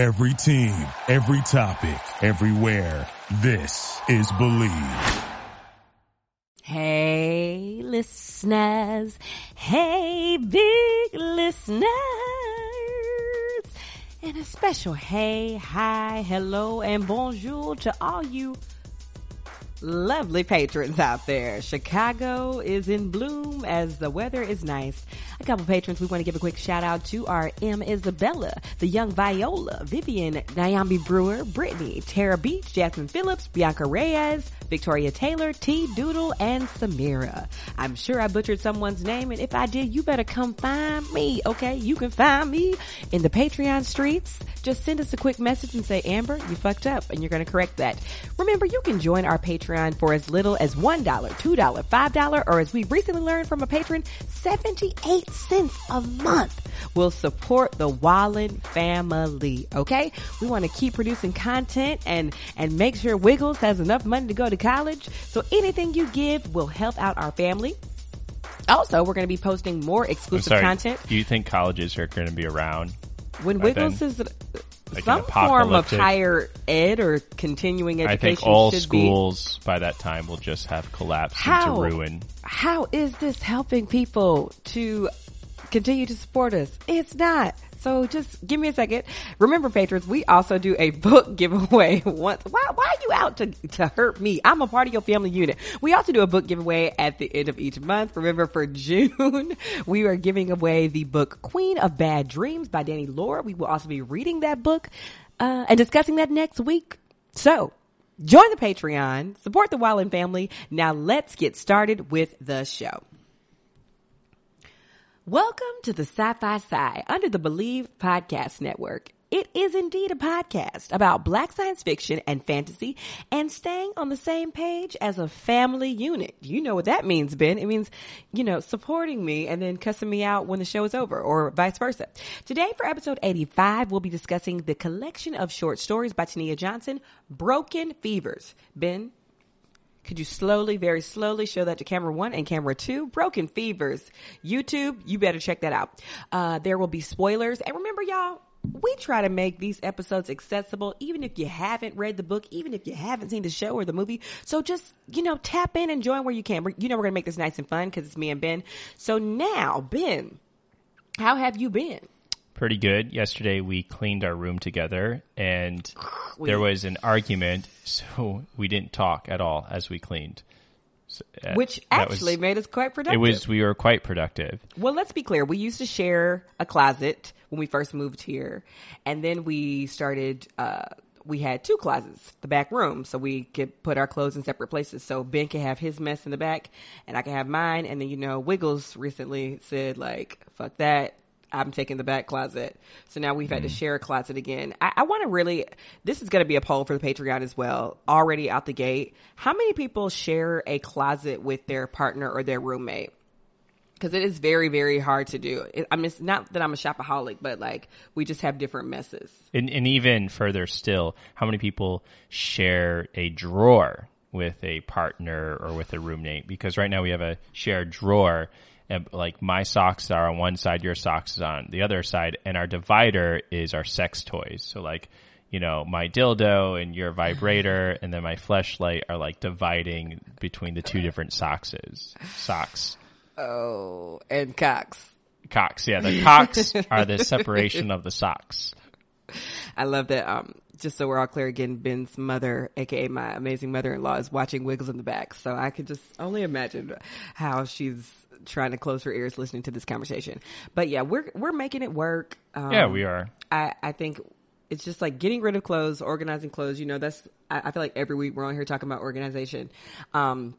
Every team, every topic, everywhere. This is Bleav. Hey, listeners. Hey, big listeners. And a special hey, hi, hello, and bonjour to all you lovely patrons out there. Chicago is in bloom as the weather is nice. A couple patrons we want to give a quick shout out to are M. Isabella, the young Viola, Vivian, Nyambi Brewer, Brittany, Tara Beach, Jasmine Phillips, Bianca Reyes, Victoria Taylor, T Doodle, and Samira. I'm sure I butchered someone's name, and if I did, you better come find me, okay? You can find me in the Patreon streets. Just send us a quick message and say, Amber, you fucked up, and you're to correct that. Remember, you can join our Patreon for as little as $1, $2, $5, or as we recently learned from a patron, 78 cents a month will support the Wallen family. Okay. We want to keep producing content and, and make sure Wiggles has enough money to go to college. So anything you give will help out our family. Also, we're going to be posting more exclusive sorry. content Do you think colleges are going to be around? when Wiggles then? is uh, Like some form of higher ed or continuing education. I think all should be. schools by that time will just have collapsed How? into ruin. how is this helping people to continue to support us? It's not. So just give me a second. Remember, patrons, we also do a book giveaway once. Why, why are you out to, to hurt me? I'm a part of your family unit. We also do a book giveaway at the end of each month. Remember, for June, we are giving away the book Queen of Bad Dreams by Danny Lore. We will also be reading that book uh, and discussing that next week. So Join the Patreon, support the Wallen family. Now let's get started with the show. Welcome to the Sci-Fi Sigh under the Bleav Podcast Network. It is indeed a podcast about black science fiction and fantasy and staying on the same page as a family unit. You know what that means, Ben. It means, you know, supporting me and then cussing me out when the show is over or vice versa. Today for episode 85, we'll be discussing the collection of short stories by Tenea Johnson, Broken Fevers. Ben, could you slowly, very slowly show that to camera one and camera two? Broken Fevers. YouTube, you better check that out. Uh, there will be spoilers. And remember, y'all, we try to make these episodes accessible, even if you haven't read the book, even if you haven't seen the show or the movie. So just, you know, tap in and join where you can. You know, we're going to make this nice and fun because it's me and Ben. So now, Ben, how have you been? Pretty good. Yesterday we cleaned our room together and We- there was an argument, so we didn't talk at all as we cleaned. So, uh, Which that was- actually made us quite productive. it was we were quite productive. Well, let's be clear. We used to share a closet when we first moved here, and then we started. Uh, we had two closets, the back room, so we could put our clothes in separate places. So Ben can have his mess in the back, and I can have mine. And then you know, Wiggles recently said like, "Fuck that." I'm taking the back closet. So now we've had to mm. share a closet again. I, I want to really, this is going to be a poll for the Patreon as well. Already out the gate. How many people share a closet with their partner or their roommate? because it is very very hard to do it, i mean it's not that i'm a shopaholic but like we just have different messes And, and even further still, how many people share a drawer with a partner or with a roommate? Because right now we have a shared drawer. Like my socks are on one side, your socks is on the other side, and our divider is our sex toys. So like, you know, my dildo and your vibrator, and then my fleshlight are like dividing between the two different sockses. Socks. oh and cocks. Cocks, yeah, the cocks are the separation of the socks. i love that um just so we're all clear again ben's mother aka my amazing mother-in-law is watching wiggles in the back so i could just only imagine how she's trying to close her ears listening to this conversation but yeah we're we're making it work um, Yeah, we are. I, I think it's just like getting rid of clothes, organizing clothes. You know, that's I, I feel like every week we're on here talking about organization. Um,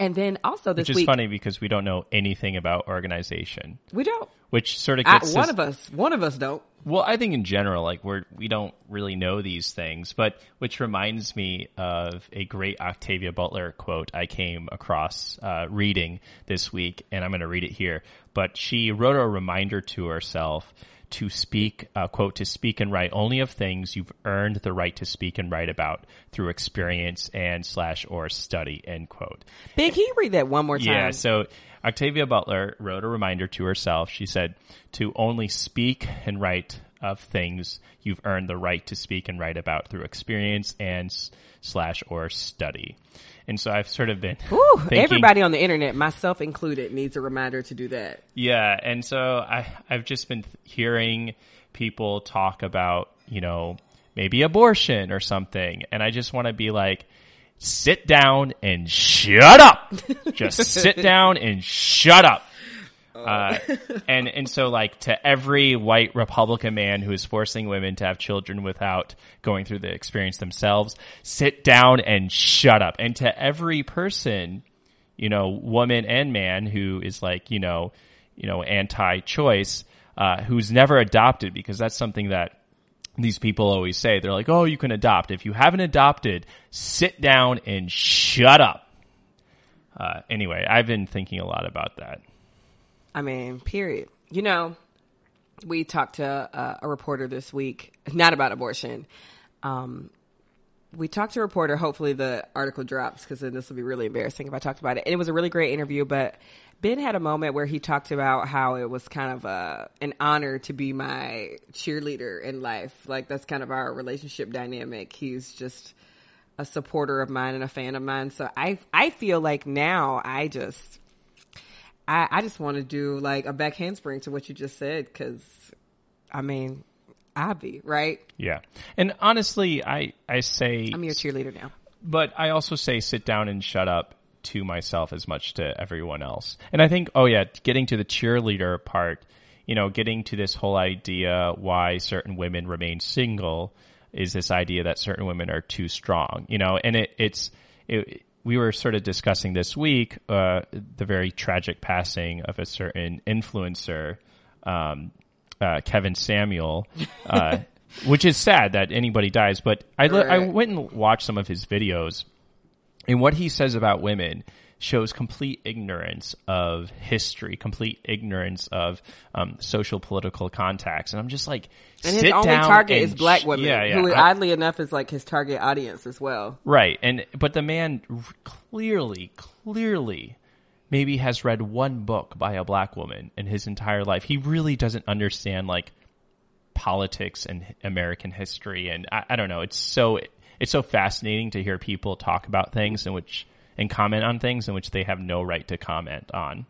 and then also this Which is week funny because we don't know anything about organization. we don't. which sort of I, one us- of us, one of us don't. Well, I think in general, like we're we don't really know these things, but which reminds me of a great Octavia Butler quote I came across uh, reading this week, and I'm going to read it here. But she wrote a reminder to herself to speak, uh, quote, to speak and write only of things you've earned the right to speak and write about through experience and slash or study, end quote. Big, can you read that one more time? Yeah, so Octavia Butler wrote a reminder to herself. She said to only speak and write of things you've earned the right to speak and write about through experience and slash or study. And so I've sort of been Whew, thinking- everybody on the internet, myself included, needs a reminder to do that. Yeah, and so I I've just been hearing people talk about, you know, maybe abortion or something, and I just want to be like sit down and shut up. just sit down and shut up. Uh, and and so like to every white Republican man who is forcing women to have children without going through the experience themselves, sit down and shut up. And to every person you know, woman and man who is like, you know, you know, anti-choice, uh, who's never adopted because that's something that these people always say. They're like, oh, you can adopt. If you haven't adopted, sit down and shut up. Uh, anyway, I've been thinking a lot about that. I mean, period. You know, we talked to uh, a reporter this week, not about abortion. Um, we talked to a reporter. Hopefully, the article drops because then this will be really embarrassing if I talked about it. And it was a really great interview. But Ben had a moment where he talked about how it was kind of uh, an honor to be my cheerleader in life. Like that's kind of our relationship dynamic. He's just a supporter of mine and a fan of mine. So I I feel like now I just I, I just want to do like a back handspring to what you just said because I mean be right. Yeah. And honestly, I, I say, I'm your cheerleader now. but I also say sit down and shut up to myself as much to everyone else. And I think, oh yeah, getting to the cheerleader part, you know, getting to this whole idea why certain women remain single is this idea that certain women are too strong, you know, and it, it's, it, we were sort of discussing this week, uh, the very tragic passing of a certain influencer, um, uh, Kevin Samuels, uh, which is sad that anybody dies, but I, li- I went and watched some of his videos and what he says about women shows complete ignorance of history, complete ignorance of um, social political contacts, and I'm just like, And sit his only target is black women, Yeah, yeah, who I- oddly enough is like his target audience as well. right. And but the man r- clearly, clearly, maybe has read one book by a black woman in his entire life. He really doesn't understand like politics and American history, and I, I don't know. It's so it's so fascinating to hear people talk about things in which and comment on things in which they have no right to comment on.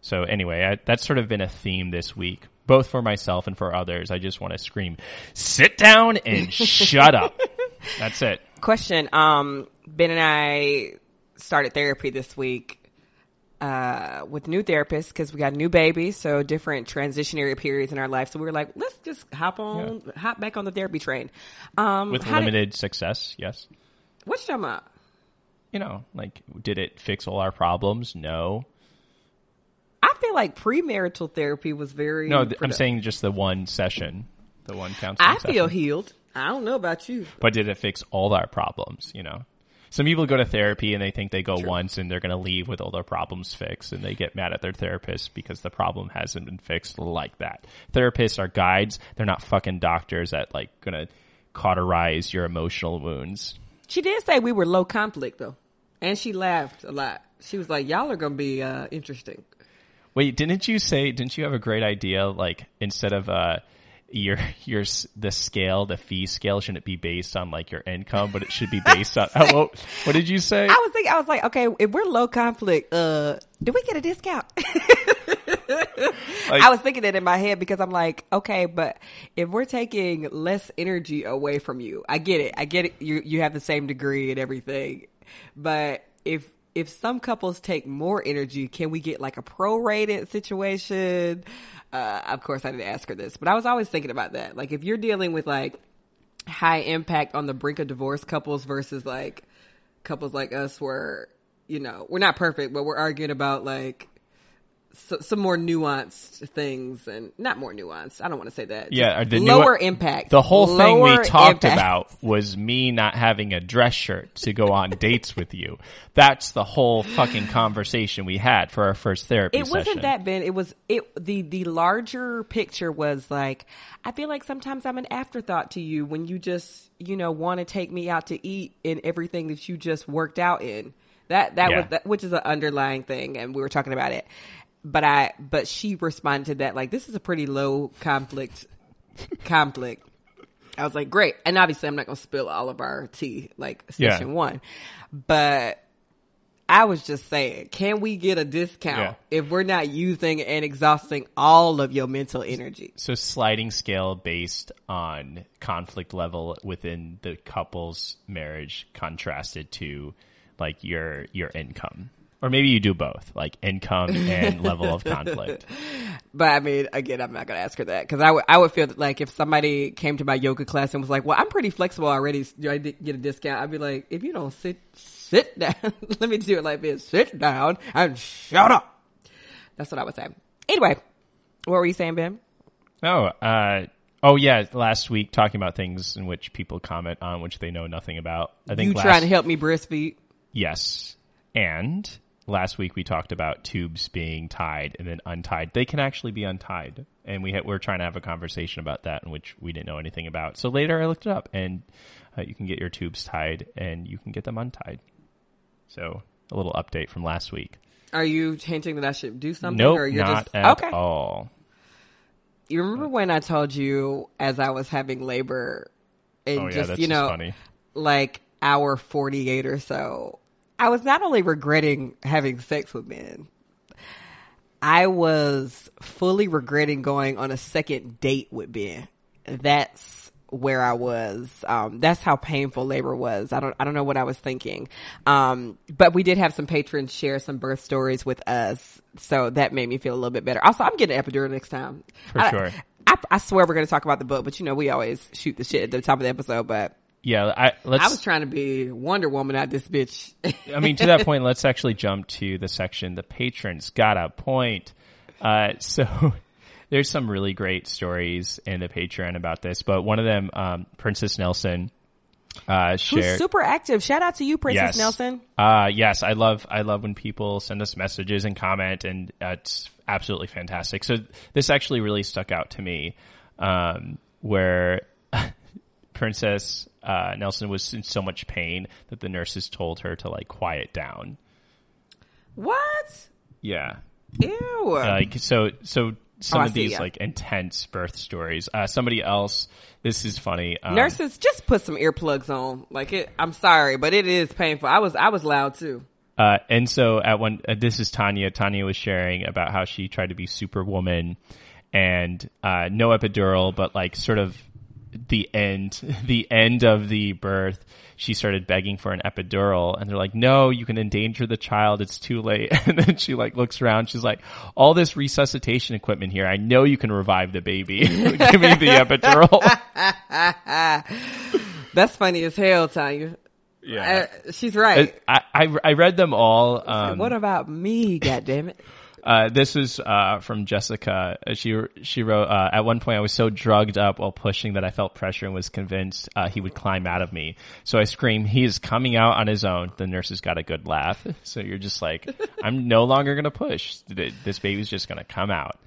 So anyway, I, that's sort of been a theme this week, both for myself and for others. I just want to scream, "Sit down and shut up." That's it. Question: um, Ben and I started therapy this week uh, with new therapists because we got a new baby, so different transitionary periods in our life. So we were like, let's just hop on, hop back on the therapy train. Um, With how did- limited success, yes. what you talking about? You know, like, did it fix all our problems? No. I feel like premarital therapy was very. No, I'm saying just the one session, the one counseling I feel session. healed. I don't know about you. But did it fix all our problems? You know, some people go to therapy and they think they go once and they're going to leave with all their problems fixed, and they get mad at their therapist because the problem hasn't been fixed like that. Therapists are guides; they're not fucking doctors that like going to cauterize your emotional wounds. She did say we were low conflict though, and she laughed a lot. She was like, "Y'all are gonna be uh, interesting." Wait, didn't you say? Didn't you have a great idea? Like instead of uh, your your the scale, the fee scale shouldn't be based on like your income, but it should be based on. Oh, what, what did you say? I was thinking, I was like, okay, if we're low conflict, uh, do we get a discount? I was thinking that in my head because I'm like, okay, but if we're taking less energy away from you, I get it. I get it. You you have the same degree and everything, but if if some couples take more energy, can we get like a prorated situation? Uh, of course, I didn't ask her this, but I was always thinking about that. Like, if you're dealing with like high impact on the brink of divorce couples versus like couples like us where you know we're not perfect but we're arguing about like so, some more nuanced things and not more nuanced i don't want to say that Yeah, the lower impact The whole thing we talked impact. about was me not having a dress shirt to go on dates with you. That's the whole fucking conversation we had for our first therapy it session. wasn't that ben it was it the the larger picture was like i feel like sometimes i'm an afterthought to you when you just you know want to take me out to eat in everything that you just worked out in that that Yeah. was that, which is an underlying thing and we were talking about it but i but she responded to that like this is a pretty low conflict conflict. I was like, great. And obviously, I'm not going to spill all of our tea like Yeah. session one, but I was just saying, can we get a discount Yeah. if we're not using and exhausting all of your mental energy? So sliding scale based on conflict level within the couple's marriage contrasted to like your your income. Or maybe you do both, like income and level of conflict. But I mean, again, I'm not going to ask her that because I would, I would feel that, like if somebody came to my yoga class and was like, "Well, I'm pretty flexible already. Do I get a discount?" I'd be like, "If you don't sit, sit down. Let me do it like this: sit down and shut up." That's what I would say. Anyway, what were you saying, Ben? Oh, uh oh yeah, last week talking about things in which people comment on which they know nothing about. I think You last, trying to help me breastfeed? Yes. And last week we talked about tubes being tied and then untied. They can actually be untied. And we had, we are trying to have a conversation about that in which we didn't know anything about. So later I looked it up and uh, you can get your tubes tied and you can get them untied. So a little update from last week. Are you hinting that I should do something? Nope, or you're not just at okay? all. You remember when I told you as I was having labor, and Oh yeah, just you just know, funny. like hour 48 or so, I was not only regretting having sex with men, I was fully regretting going on a second date with Ben. That's where I was. Um, that's how painful labor was. I don't, I don't know what I was thinking. Um, but we did have some patrons share some birth stories with us. So that made me feel a little bit better. Also, I'm getting an epidural next time. For I- sure. I, I swear we're going to talk about the book, but you know, we always shoot the shit at the top of the episode, but Yeah, I, let's. I was trying to be Wonder Woman at this bitch. I mean, to that point, let's actually jump to the section. The patrons got a point. Uh, so there's some really great stories in the Patreon about this, but one of them, um, Princess Nelson, uh, Who's super active. Shout out to you, Princess yes. Nelson. Uh, yes, I love, I love when people send us messages and comment and uh, it's absolutely fantastic. So this actually really stuck out to me, um, where Princess, uh, Nelson was in so much pain that the nurses told her to like quiet down. What? Yeah. Ew. like so so some Oh, of these like intense birth stories uh somebody else this is funny um, Nurses, just put some earplugs on. Like it, I'm sorry, but it is painful. I was, I was loud too. uh and so at one uh, this is tanya tanya was sharing about how she tried to be superwoman and uh no epidural but like sort of the end the end of the birth she started begging for an epidural and they're like no you can endanger the child it's too late and then she like looks around she's like all this resuscitation equipment here i know you can revive the baby give me the epidural That's funny as hell, Tanya. yeah Uh, she's right. I, I I read them all. Um, what about me? God damn it! Uh, this was uh, from Jessica. Uh, She she wrote uh, at one point I was so drugged up while pushing that I felt pressure and was convinced uh, he would climb out of me. So I screamed, "He is coming out on his own." The nurses got a good laugh. So you're just like, I'm no longer gonna push. This baby's just gonna come out.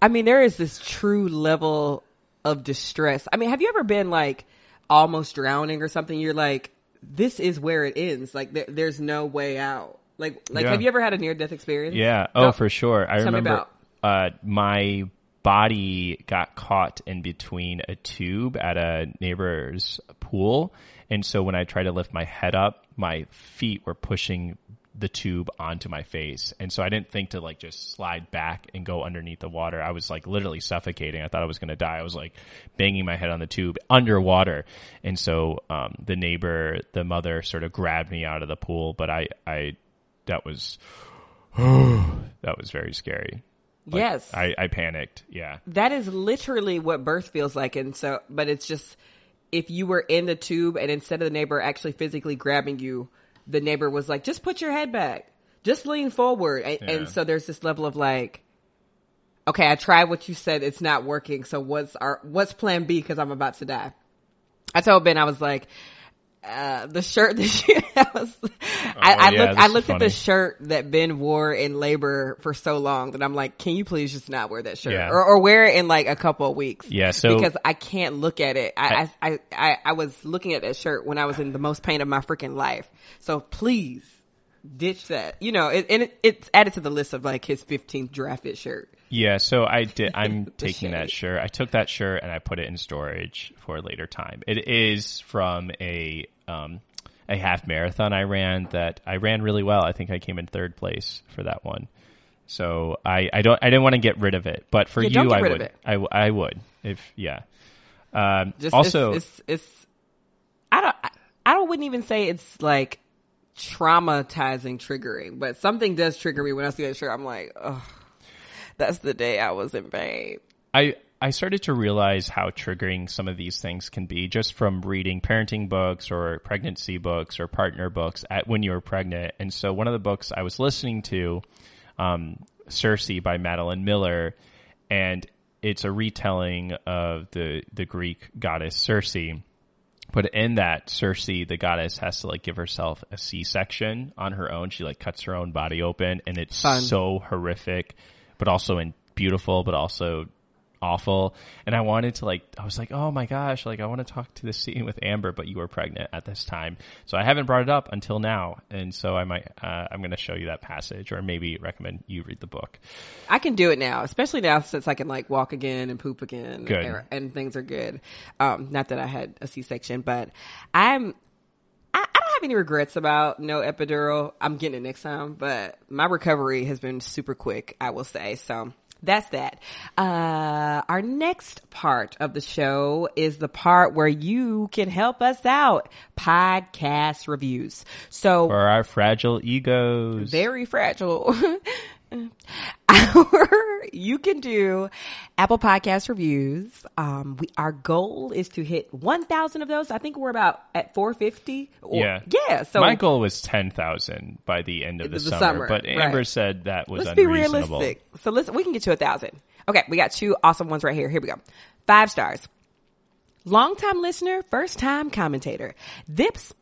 I mean, there is this true level of distress. I mean, have you ever been like almost drowning or something? You're like, this is where it ends. Like, there, there's no way out. Like, like, Yeah. have you ever had a near death experience? Yeah. Oh, No. for sure. I Tell remember uh, my body got caught in between a tube at a neighbor's pool. And so when I tried to lift my head up, my feet were pushing the tube onto my face. And so I didn't think to like just slide back and go underneath the water. I was like literally suffocating. I thought I was going to die. I was like banging my head on the tube underwater. And so, um, the neighbor, the mother sort of grabbed me out of the pool, but I, I, that was, that was very scary. Like, yes. I, I panicked. Yeah. that is literally what birth feels like. And so, but it's just, if you were in the tube and instead of the neighbor actually physically grabbing you, the neighbor was like, just put your head back. Just lean forward. And, Yeah. and so there's this level of like, okay, I tried what you said. It's not working. So what's our, what's plan B? Cause I'm about to die. I told Ben, I was like, uh, the shirt that I was, I, I yeah, looked, I looked at the shirt that Ben wore in labor for so long that I'm like, can you please just not wear that shirt Yeah. or, or wear it in like a couple of weeks? Yeah, so- because I can't look at it. I, I, I, I, I was looking at that shirt when I was in the most pain of my freaking life. So please ditch that. You know, it, and it, it's added to the list of like his 15th draft fit shirt. Yeah, so I did. I'm taking that shirt. I took that shirt and I put it in storage for a later time. It is from a um, a half marathon I ran that I ran really well. I think I came in third place for that one. So I, I don't I didn't want to get rid of it, but for Yeah, you I would I, I, would if yeah. Um, Just also, it's, it's, it's I don't I, I don't wouldn't even say it's like traumatizing triggering, but something does trigger me when I see that shirt. I'm like, oh, that's the day I was in pain. I I started to realize how triggering some of these things can be just from reading parenting books or pregnancy books or partner books at when you were pregnant. And so one of the books I was listening to, um, Circe by Madeline Miller, and it's a retelling of the the Greek goddess Circe. But in that, Circe, the goddess, has to like give herself a C-section on her own. She like cuts her own body open, and it's Fun. so horrific, but also in beautiful, but also awful. And I wanted to like, I was like, oh my gosh, like I want to talk to this scene with Amber, but you were pregnant at this time, so I haven't brought it up until now. And so I might, uh, I'm going to show you that passage, or maybe recommend you read the book. I can do it now, especially now since I can like walk again and poop again, Good. and, and things are good. Um, not that I had a C-section, but I'm. I, I don't have any regrets about no epidural. I'm getting it next time, but my recovery has been super quick. I will say so. That's that. Uh, our next part of the show is the part where you can help us out. Podcast reviews. So For our fragile egos. very fragile. Our, you can do Apple Podcast reviews. Um, we our goal is to hit one thousand of those. I think we're about at four fifty. yeah. yeah. So my goal was 10,000 by the end of the, The summer, summer, but Amber right. said that was let's be unreasonable. realistic. So let's we can get to a thousand. Okay, we got two awesome ones right here. Here we go. Five stars. Longtime listener, first time commentator. This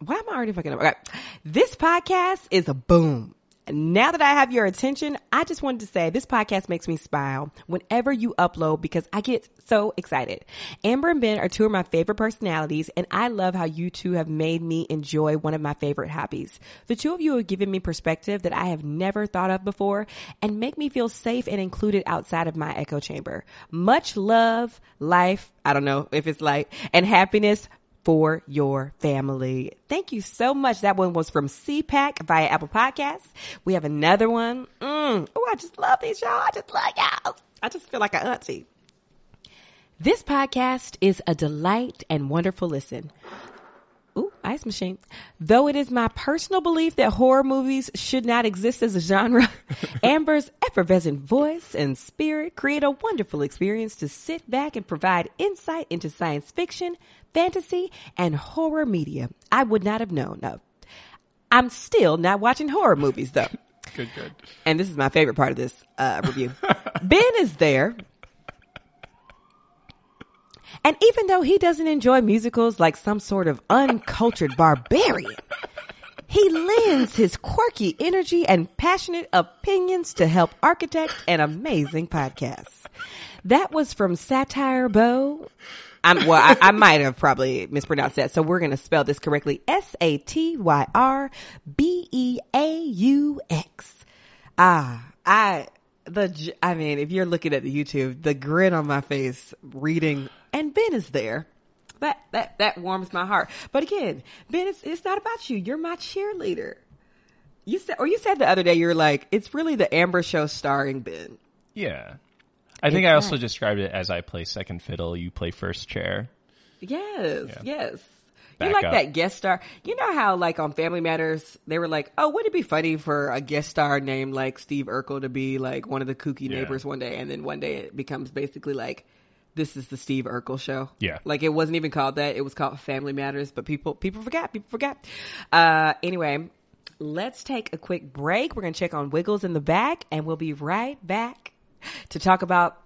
why am I already fucking up? Okay. This podcast is a boom. Now that I have your attention, I just wanted to say this podcast makes me smile whenever you upload because I get so excited. Amber and Ben are two of my favorite personalities and I love how you two have made me enjoy one of my favorite hobbies. The two of you have given me perspective that I have never thought of before and make me feel safe and included outside of my echo chamber. Much love, life, I don't know if it's light, and happiness for your family. Thank you so much. That one was from CPAC via Apple Podcasts. We have another one. Mm. Oh, I just love these y'all. I just love y'all. I just feel like an auntie. This podcast is a delight and wonderful listen. Ice machine. Though it is my personal belief that horror movies should not exist as a genre, Amber's effervescent voice and spirit create a wonderful experience to sit back and provide insight into science fiction, fantasy, and horror media I would not have known of. I'm still not watching horror movies though. Good, good. And this is my favorite part of this uh, review. ben is there. And even though he doesn't enjoy musicals like some sort of uncultured barbarian, he lends his quirky energy and passionate opinions to help architect an amazing podcast. That was from Satire Bow. I'm, well, I, I might have probably mispronounced that, so we're going to spell this correctly. S A T Y R B E A U X. Ah, I the I mean, if you're looking at the YouTube, the grin on my face reading, and Ben is there. That that that warms my heart. But again, Ben, it's it's not about you. You're my cheerleader. You said, or you said the other day, you're like, it's really the Amber Show starring Ben. Yeah. I think I also described it as I play second fiddle, you play first chair. Yes, yes. Back you like up. that guest star. You know how, like, on Family Matters, they were like, oh, wouldn't it be funny for a guest star named, like, Steve Urkel to be, like, one of the kooky Yeah. neighbors one day, and then one day it becomes basically like, this is the Steve Urkel show. Yeah. Like, it wasn't even called that. It was called Family Matters, but people, people forgot. People forgot. Uh, anyway, let's take a quick break. We're going to check on Wiggles in the back, and we'll be right back to talk about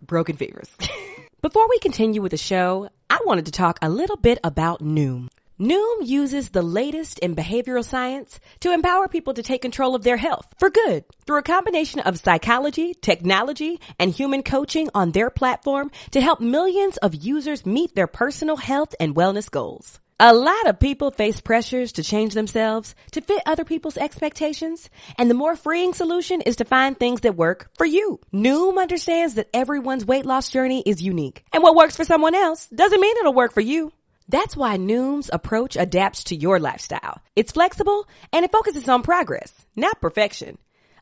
broken fevers. Before we continue with the show, I wanted to talk a little bit about Noom. Noom uses the latest in behavioral science to empower people to take control of their health for good through a combination of psychology, technology, and human coaching on their platform to help millions of users meet their personal health and wellness goals. A lot of people face pressures to change themselves to fit other people's expectations, and the more freeing solution is to find things that work for you. Noom understands that everyone's weight loss journey is unique, and what works for someone else doesn't mean it'll work for you. That's why Noom's approach adapts to your lifestyle. It's flexible and it focuses on progress, not perfection,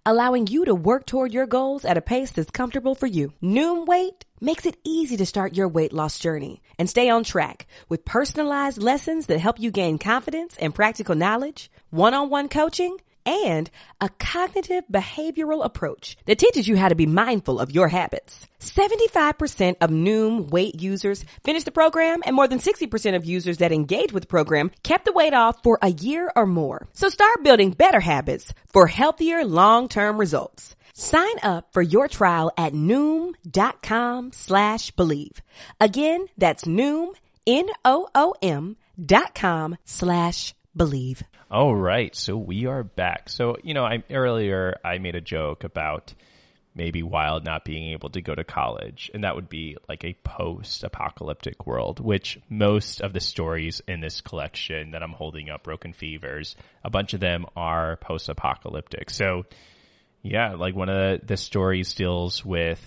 allowing you to work toward your goals at a pace that's comfortable for you. Noom Weight makes it easy to start your weight loss journey and stay on track with personalized lessons that help you gain confidence and practical knowledge, one-on-one coaching, and a cognitive behavioral approach that teaches you how to be mindful of your habits. 75% of Noom weight users finish the program and more than 60% of users that engage with the program kept the weight off for a year or more. So start building better habits for healthier long-term results. Sign up for your trial at Noom.com slash bleav. Again, that's Noom, N-O-O-M dot com slash bleav. All right, so we are back. So you know, I earlier I made a joke about maybe Wild not being able to go to college, and that would be like a post-apocalyptic world, which most of the stories in this collection that I'm holding up, Broken Fevers, a bunch of them are post-apocalyptic. So yeah, like one of the, the stories deals with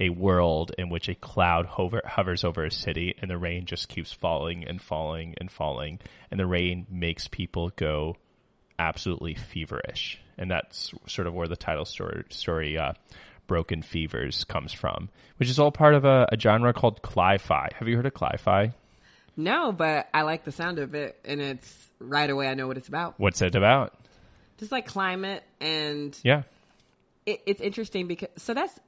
a world in which a cloud hover, hovers over a city and the rain just keeps falling and falling and falling and the rain makes people go absolutely feverish. And that's sort of where the title story, story uh, broken fevers comes from which is all part of a, a genre called cli-fi. Have you heard of cli-fi? No, but I like the sound of it, and it's right away I know what it's about. what's it about? Just like climate, and yeah. it, it's interesting because so that's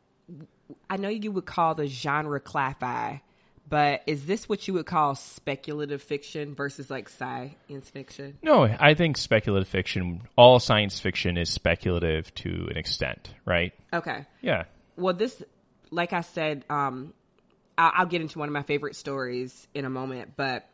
I know you would call the genre cli-fi, but is this what you would call speculative fiction versus like science fiction? No, I think speculative fiction, all science fiction is speculative to an extent, right? Okay. Yeah. Well, this, like I said, um, I'll, I'll get into one of my favorite stories in a moment, but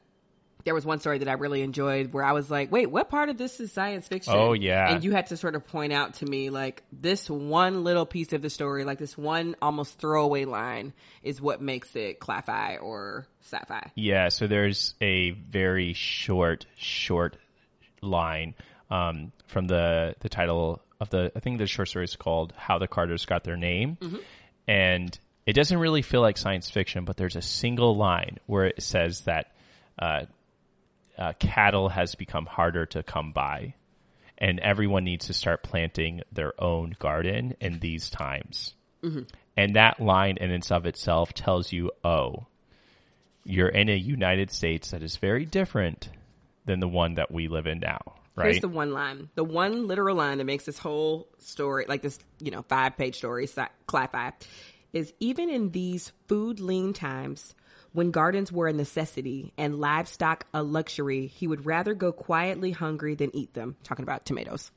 there was one story that I really enjoyed where I was like, wait, what part of this is science fiction? Oh, yeah. And you had to sort of point out to me, like, this one little piece of the story, like this one almost throwaway line is what makes it cli-fi or sci-fi. Yeah, so there's a very short, short line um, from the the title of the I think the short story is called "How the Carters Got Their Name," and it doesn't really feel like science fiction, but there's a single line where it says that uh, uh, cattle has become harder to come by, and everyone needs to start planting their own garden in these times. And that line in and of itself tells you, oh, you're in a United States that is very different than the one that we live in now, Right? Here's the one line, the one literal line that makes this whole story, like this, you know, five page story, sci- cli-fi, is even in these food lean times when gardens were a necessity and livestock a luxury, he would rather go quietly hungry than eat them. Talking about tomatoes.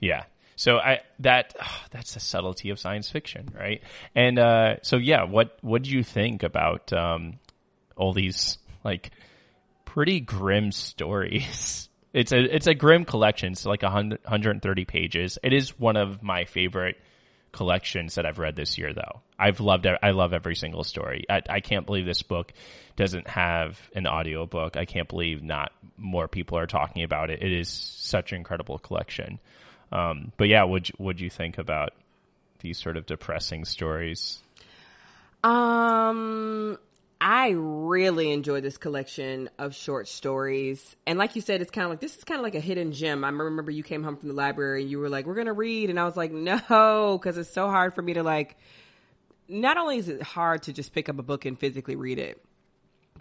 Yeah. So I that ah, that's the subtlety of science fiction, right? And uh, so yeah, what what do you think about um, all these like pretty grim stories? It's a it's a grim collection. It's like hundred- 130 pages. It is one of my favorite collections that I've read this year, though. I've loved. I love every single story. I, I can't believe this book doesn't have an audio book. I can't believe not more people are talking about it. It is such an incredible collection. Um, but yeah, would would you think about these sort of depressing stories? Um, I really enjoyed this collection of short stories. And like you said, it's kind of like, this is kind of like a hidden gem. I remember you came home from the library and you were like, we're going to read. And I was like, no, because it's so hard for me to like, not only is it hard to just pick up a book and physically read it,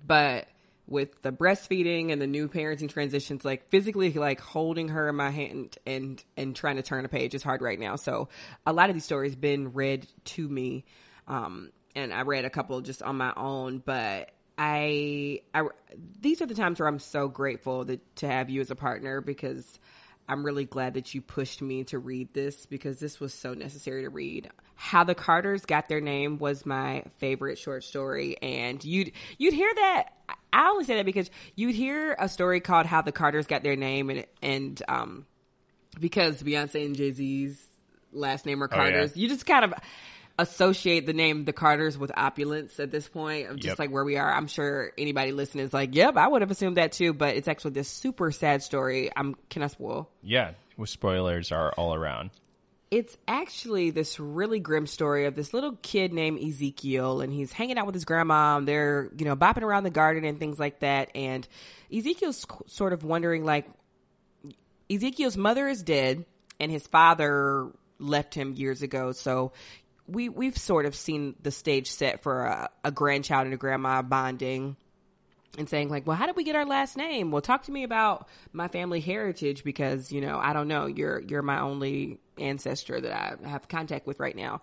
but with the breastfeeding and the new parenting transitions, like physically like holding her in my hand and and trying to turn a page is hard right now. So a lot of these stories been read to me, um, and I read a couple just on my own. But I, I these are the times where I'm so grateful that to have you as a partner because I'm really glad that you pushed me to read this because this was so necessary to read. How the Carters got their name was my favorite short story, and you'd you'd hear that. I only say that because you'd hear a story called "How the Carters Got Their Name," and and um, because Beyonce and Jay Z's last name are Oh, yeah. Carters, you just kind of associate the name the Carters with opulence at this point of just Yep. like where we are. I'm sure anybody listening is like, yep, I would have assumed that too, but it's actually this super sad story. I'm, can I spoil? Yeah, with spoilers are all around. It's actually this really grim story of this little kid named Ezekiel, and he's hanging out with his grandma. And they're, you know, bopping around the garden and things like that. And Ezekiel's c- sort of wondering, like, Ezekiel's mother is dead, and his father left him years ago. So we we've sort of seen the stage set for a, a grandchild and a grandma bonding and saying like, "Well, how did we get our last name?" Well, talk to me about my family heritage because you know I don't know. You're you're my only ancestor that I have contact with right now,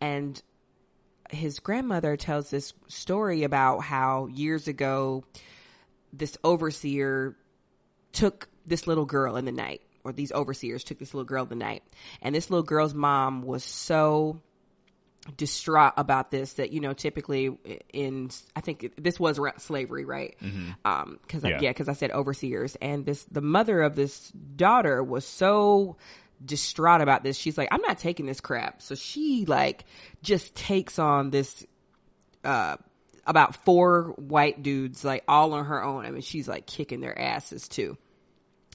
and his grandmother tells this story about how years ago this overseer took this little girl in the night, or these overseers took this little girl in the night, and this little girl's mom was so distraught about this that you know typically in I think this was slavery right? Um because Yeah. yeah because I said overseers. And this the mother of this daughter was so distraught about this. She's like I'm not taking this crap. So she like just takes on this uh about four white dudes like all on her own. I mean she's like kicking their asses too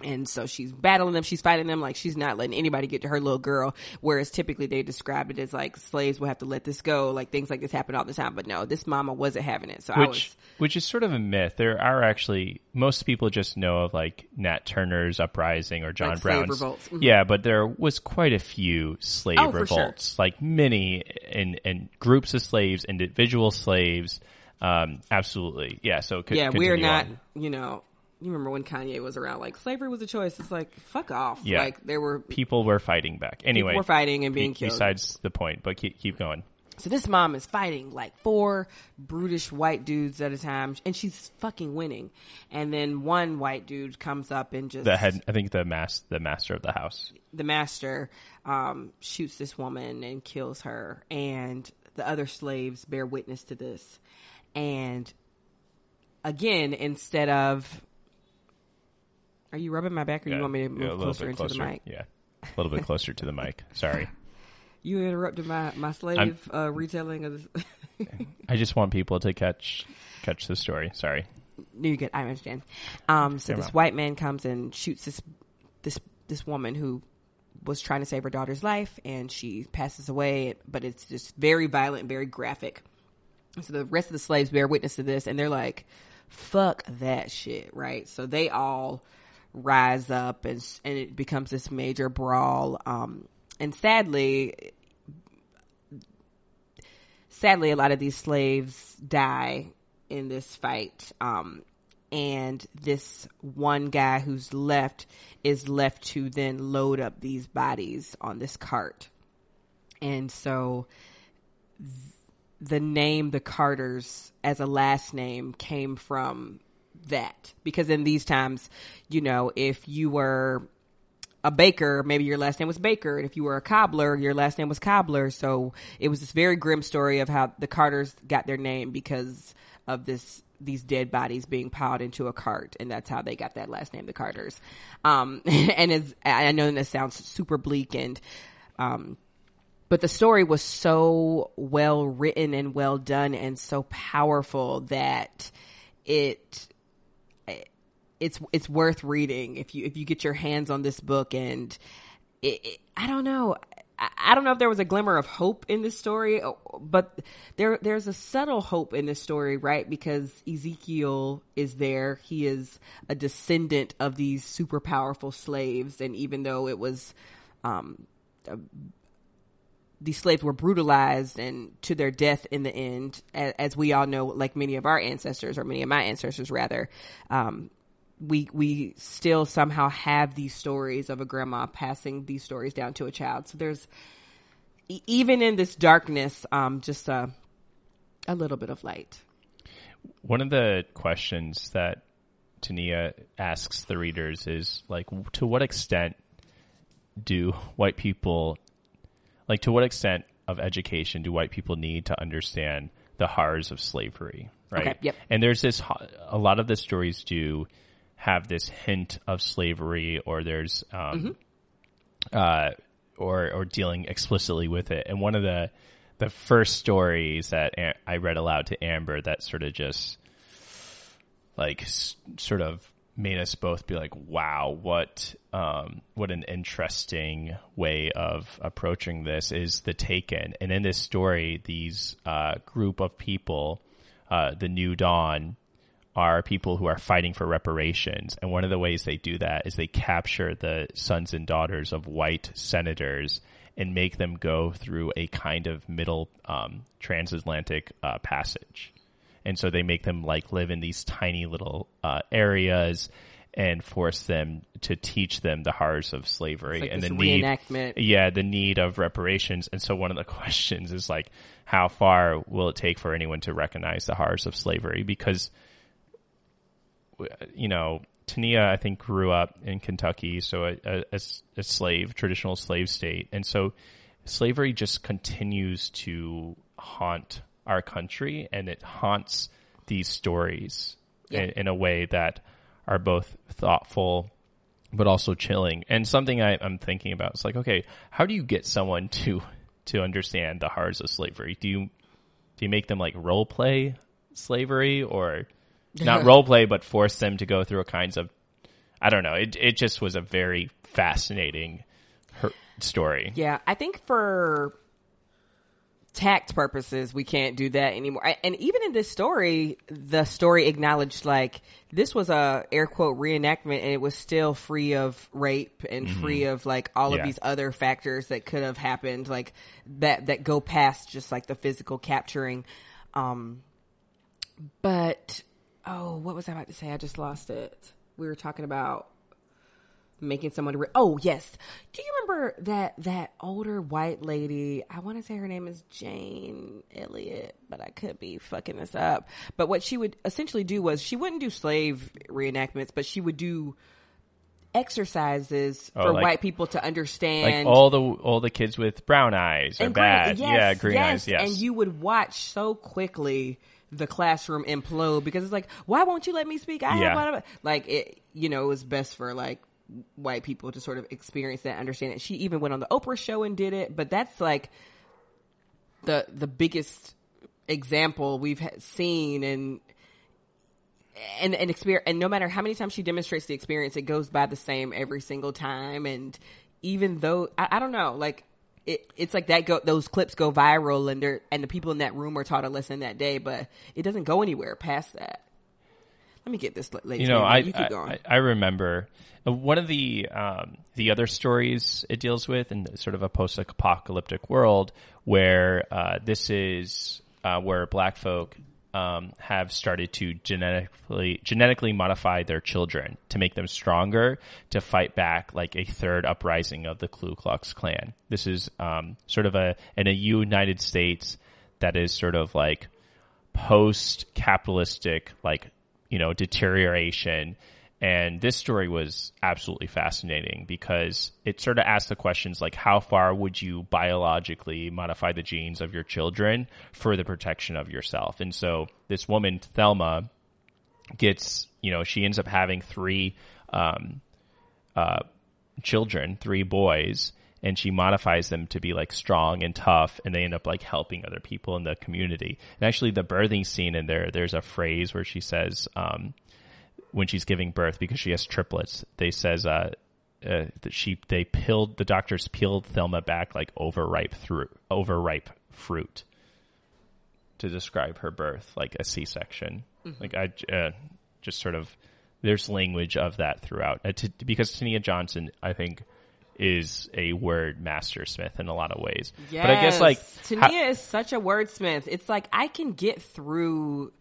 and so she's battling them, she's fighting them, like she's not letting anybody get to her little girl. Whereas typically they describe it as like slaves will have to let this go, like things like this happen all the time. But no, this mama wasn't having it. So I was which which is sort of a myth. There are actually most people just know of like Nat Turner's uprising or John Like Brown's. revolts. Mhm. Yeah, but there was quite a few slave Oh, for sure. revolts, like many and and groups of slaves, individual slaves. Um, absolutely, yeah. So co- yeah, we're not, on. you know, you remember when Kanye was around, like slavery was a choice. It's like fuck off. Yeah. Like there were people were fighting back. Anyway, people were fighting and being be- killed. besides the point, but keep keep going. So this mom is fighting like four brutish white dudes at a time, and she's fucking winning. And then one white dude comes up and just The head, I think the mas- the master of the house. the master um, shoots this woman and kills her, and the other slaves bear witness to this. And again, instead of, are you rubbing my back, or Yeah, you want me to move a little closer bit into closer. the mic? Yeah, a little bit closer to the mic. Sorry. You interrupted my my slave uh, retelling of this. I just want people to catch catch the story. Sorry. No, you get. I understand. Um, so Come this on. white man comes and shoots this this this woman who was trying to save her daughter's life, and she passes away. But it's just very violent, and very graphic. So the rest of the slaves bear witness to this, and they're like, "Fuck that shit!" Right? So they all rise up, and and it becomes this major brawl. Um, and sadly, sadly, a lot of these slaves die in this fight. Um, and this one guy who's left is left to then load up these bodies on this cart. And so th- the name the Carters as a last name came from that. Because in these times, you know, if you were a baker, maybe your last name was Baker, and if you were a cobbler, your last name was Cobbler. So it was this very grim story of how the Carters got their name because of this these dead bodies being piled into a cart, and that's how they got that last name, the Carters. Um, and as I know that sounds super bleak, and um, but the story was so well written and well done and so powerful that it it's it's worth reading if you if you get your hands on this book and it, it, I don't know. I, I don't know if there was a glimmer of hope in this story but there there's a subtle hope in this story right? Because Ezekiel is there. He is a descendant of these super powerful slaves. And even though it was um these slaves were brutalized and to their death in the end, as, as we all know, like many of our ancestors or many of my ancestors rather, um, we we still somehow have these stories of a grandma passing these stories down to a child. So there's even in this darkness, um, just a a little bit of light. One of the questions that Tenea asks the readers is like, to what extent do white people, like, to what extent of education do white people need to understand the horrors of slavery? Right. Okay, yep. And there's this, a lot of the stories do have this hint of slavery, or there's, um, uh, or or dealing explicitly with it. And one of the the first stories that I read aloud to Amber that sort of just like s- sort of made us both be like, wow, what um, what an interesting way of approaching this is the Taken. And in this story, these uh, group of people, uh, the New Dawn, are people who are fighting for reparations. And one of the ways they do that is they capture the sons and daughters of white senators and make them go through a kind of middle um, transatlantic uh, passage. And so they make them like live in these tiny little uh, areas and force them to teach them the horrors of slavery like and the need yeah the need of reparations and so one of the questions is like how far will it take for anyone to recognize the horrors of slavery because you know, Tenea, I think, grew up in Kentucky, so a, a, a, slave, traditional slave state. And so slavery just continues to haunt our country and it haunts these stories in, in a way that are both thoughtful but also chilling. And something I, I'm thinking about is like, okay, how do you get someone to to understand the horrors of slavery? Do you do you make them like role play slavery or not role play, but force them to go through a kinds of I don't know. It it just was a very fascinating her, story. Yeah, I think for tact purposes, we can't do that anymore. I- And even in this story, the story acknowledged like this was a air quote reenactment, and it was still free of rape and free of like all of these other factors that could have happened, like that that go past just like the physical capturing. Um, but oh, what was I about to say? I just lost it. We were talking about making someone re- oh yes do you remember that that older white lady i want to say her name is jane elliott but i could be fucking this up but what she would essentially do was she wouldn't do slave reenactments but she would do exercises Oh, for like- white people to Like understand all the all the kids with brown eyes are and green- bad. yes, yeah, green yes. eyes. Yes. And you would watch so quickly the classroom implode because it's like, why won't you let me speak? I Yeah. have like it. You know, it was best for like white people to sort of experience that, understand it. She even went on the Oprah show and did it, but that's like the the biggest example we've seen and and and experience and no matter how many times she demonstrates the experience it goes by the same every single time and even though i, I don't know like it, it's like that go those clips go viral and they're and the people in that room are taught a lesson that day but it doesn't go anywhere past that. Let me get this lady you know, I, you I, I I remember uh, one of the um, the other stories it deals with in sort of a post-apocalyptic world where uh, this is uh, where black folk um, have started to genetically genetically modify their children to make them stronger to fight back like a third uprising of the Ku Klux Klan. This is um, sort of a in a United States that is sort of like post capitalistic like you know deterioration and this story was absolutely fascinating because it sort of asked the questions like how far would you biologically modify the genes of your children for the protection of yourself and so this woman Thelma gets you know she ends up having three um, uh, children, three boys, and she modifies them to be like strong and tough, and they end up like helping other people in the community. And actually, the birthing scene in there, there's a phrase where she says, um, when she's giving birth, because she has triplets, they says, uh, uh, that she they peeled the doctors peeled Thelma back like overripe through overripe fruit to describe her birth, like a C-section. Like I uh, just sort of there's language of that throughout uh, because Tenea Johnson, I think, is a word mastersmith in a lot of ways. But I guess like Tenea is such a wordsmith. It's like I can get through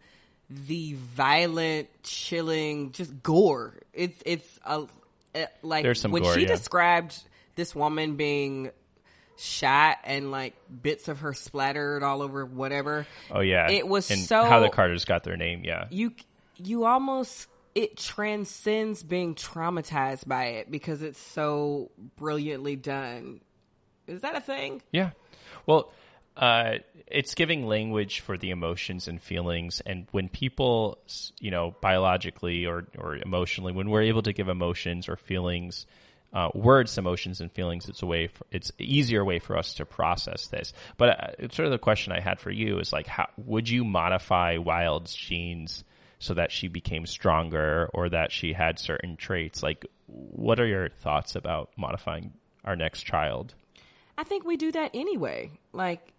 the violent, chilling, just gore. It's it's a it, like There's some when gore, she yeah. described this woman being shot and like bits of her splattered all over whatever. oh yeah, it was and so- how the Carters got their name. Yeah, You you almost it transcends being traumatized by it because it's so brilliantly done. Is that a thing? Yeah. Well, uh, it's giving language for the emotions and feelings. And when people, you know, biologically or, or emotionally, when we're able to give emotions or feelings uh, words, emotions, and feelings. It's a way. For, it's easier way for us to process this. But uh, it's sort of the question I had for you is like, how would you modify Wild's genes so that she became stronger or that she had certain traits? Like, what are your thoughts about modifying our next child? I think we do that anyway. Like,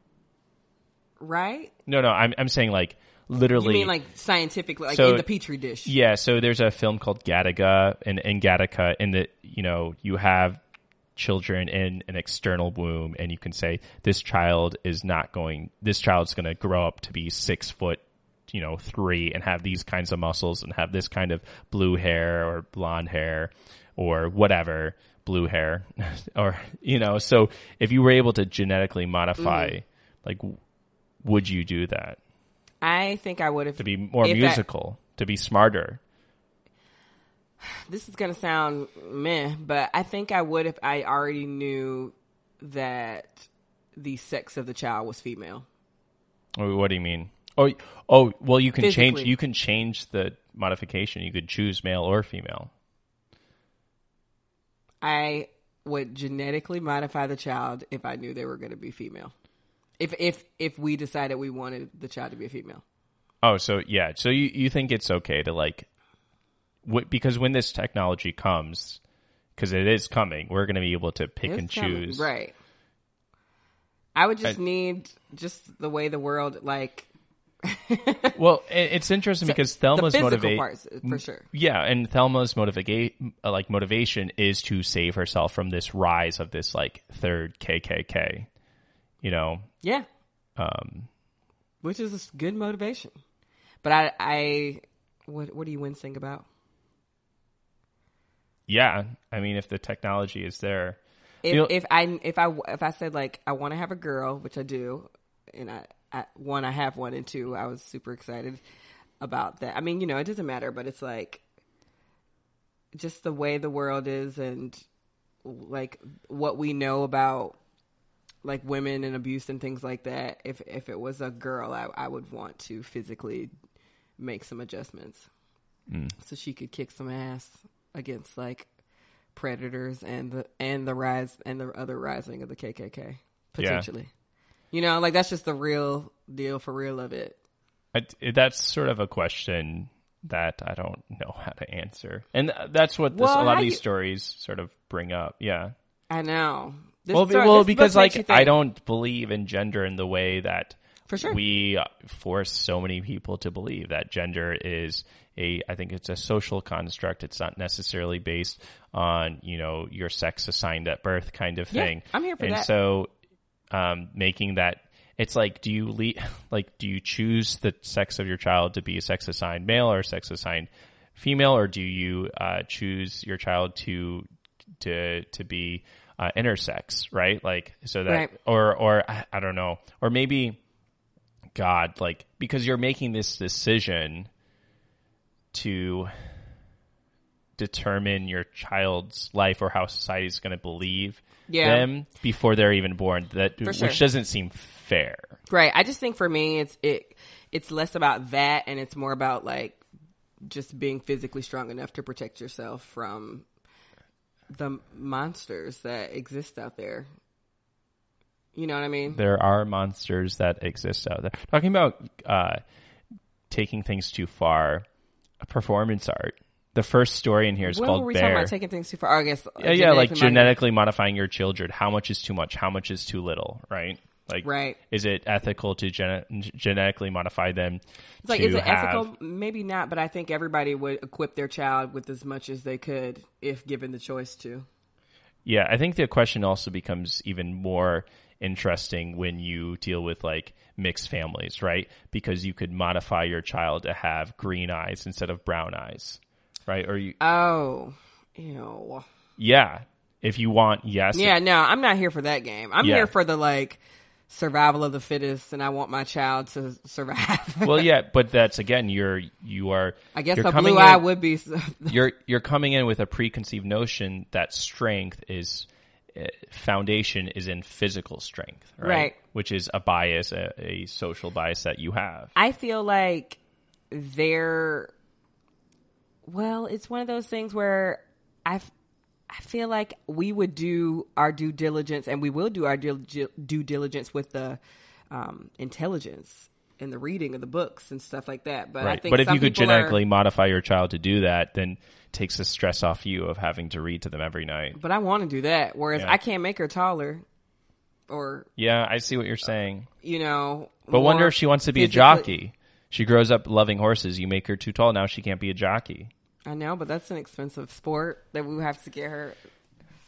right? No, no, I'm I'm saying like literally. You mean like scientifically, like So- in the petri dish? Yeah, so there's a film called Gattaca, and in Gattaca, in the you know you have children in an external womb, and you can say this child is not going. This child's going to grow up to be six foot, you know, three, and have these kinds of muscles, and have this kind of blue hair or blonde hair, or whatever blue hair, or you know. So if you were able to genetically modify, mm-hmm. like, w- would you do that I think I would have to be more musical, to be smarter? this is gonna sound meh, but I think I would if I already knew that the sex of the child was female. What do you mean? Oh, oh, well, you can change. You can change the modification. You could choose male or female. I would genetically modify the child if I knew they were going to be female. If if if we decided we wanted the child to be a female. Oh, so yeah. So you you think it's okay to like, w- because when this technology comes, because it is coming, we're going to be able to pick and coming, choose. right? I would just I- need just the way the world like Well, it's interesting because Thelma's motivate. for sure. Yeah, and Thelma's motivate uh, like motivation is to save herself from this rise of this like third KKK. You know, Yeah, um, which is a good motivation. But I, I, what what are you wincing about? yeah. I mean, if the technology is there, If if I if I if I said like I want to have a girl, which I do, and I, I one I have one, and two I was super excited about that. I mean, you know, it doesn't matter, but it's like just the way the world is, and like what we know about like women and abuse and things like that. If if it was a girl, I I would want to physically make some adjustments mm. so she could kick some ass against like predators and the and the rise and the other rising of the KKK potentially. You know, like that's just the real deal for real of it. I, that's sort of a question that I don't know how to answer, and that's what this, Well, a lot of these you- stories sort of bring up. Yeah. I know. This well, story- well, because like. I don't believe in gender in the way that For sure. we uh, force so many people to believe that gender is a. I think it's a social construct. It's not necessarily based on you know your sex assigned at birth kind of Yeah, thing. I'm here for and that. And so, um, making that. It's like, do you le- like, do you choose the sex of your child to be a sex assigned male or sex assigned female, or do you uh, choose your child to to to be uh, intersex, right? Like so that Right. or or I, I don't know, or maybe God, like because you're making this decision to determine your child's life or how society is going to believe Yeah. them before they're even born. That For which sure. doesn't seem fair. Right. I just think for me it's it it's less about that and it's more about like just being physically strong enough to protect yourself from the monsters that exist out there. You know what I mean? There are monsters that exist out there. Talking about uh, taking things too far, performance art. The first story in here is When called were we Bear. talking about taking things too far? I guess yeah, yeah, like genetically modifying your children. How much is too much? How much is too little? Right? Like, Right. Is it ethical to gene- genetically modify them? It's like, is it have, ethical? Maybe not, but I think everybody would equip their child with as much as they could if given the choice to. Yeah, I think the question also becomes even more interesting when you deal with like mixed families, right? Because you could modify your child to have green eyes instead of brown eyes, right? Or you, Oh, ew. yeah, if you want, yes. Yeah, no, I'm not here for that game. I'm Yeah. here for the like survival of the fittest, and I want my child to survive. Well, yeah, but that's again, you're you are. I guess a blue eye in- would be. you're you're coming in with a preconceived notion that strength is uh, foundation is in physical strength, right? Right. Which is a bias, a, a social bias that you have. I feel like they're. Well, it's one of those things where I've. I feel like we would do our due diligence, and we will do our due, diligence with the um, intelligence and the reading of the books and stuff like that. But I right. think But if you could people are- genetically modify your child to do that, then takes the stress off you of having to read to them every night. but I want to do that. Whereas Yeah. I can't make her taller, or Yeah, I see what you're saying. you know. But wonder if she wants to be a jockey. She grows up loving horses. You make her too tall, now she can't be a jockey. I know, but that's an expensive sport that we have to get her.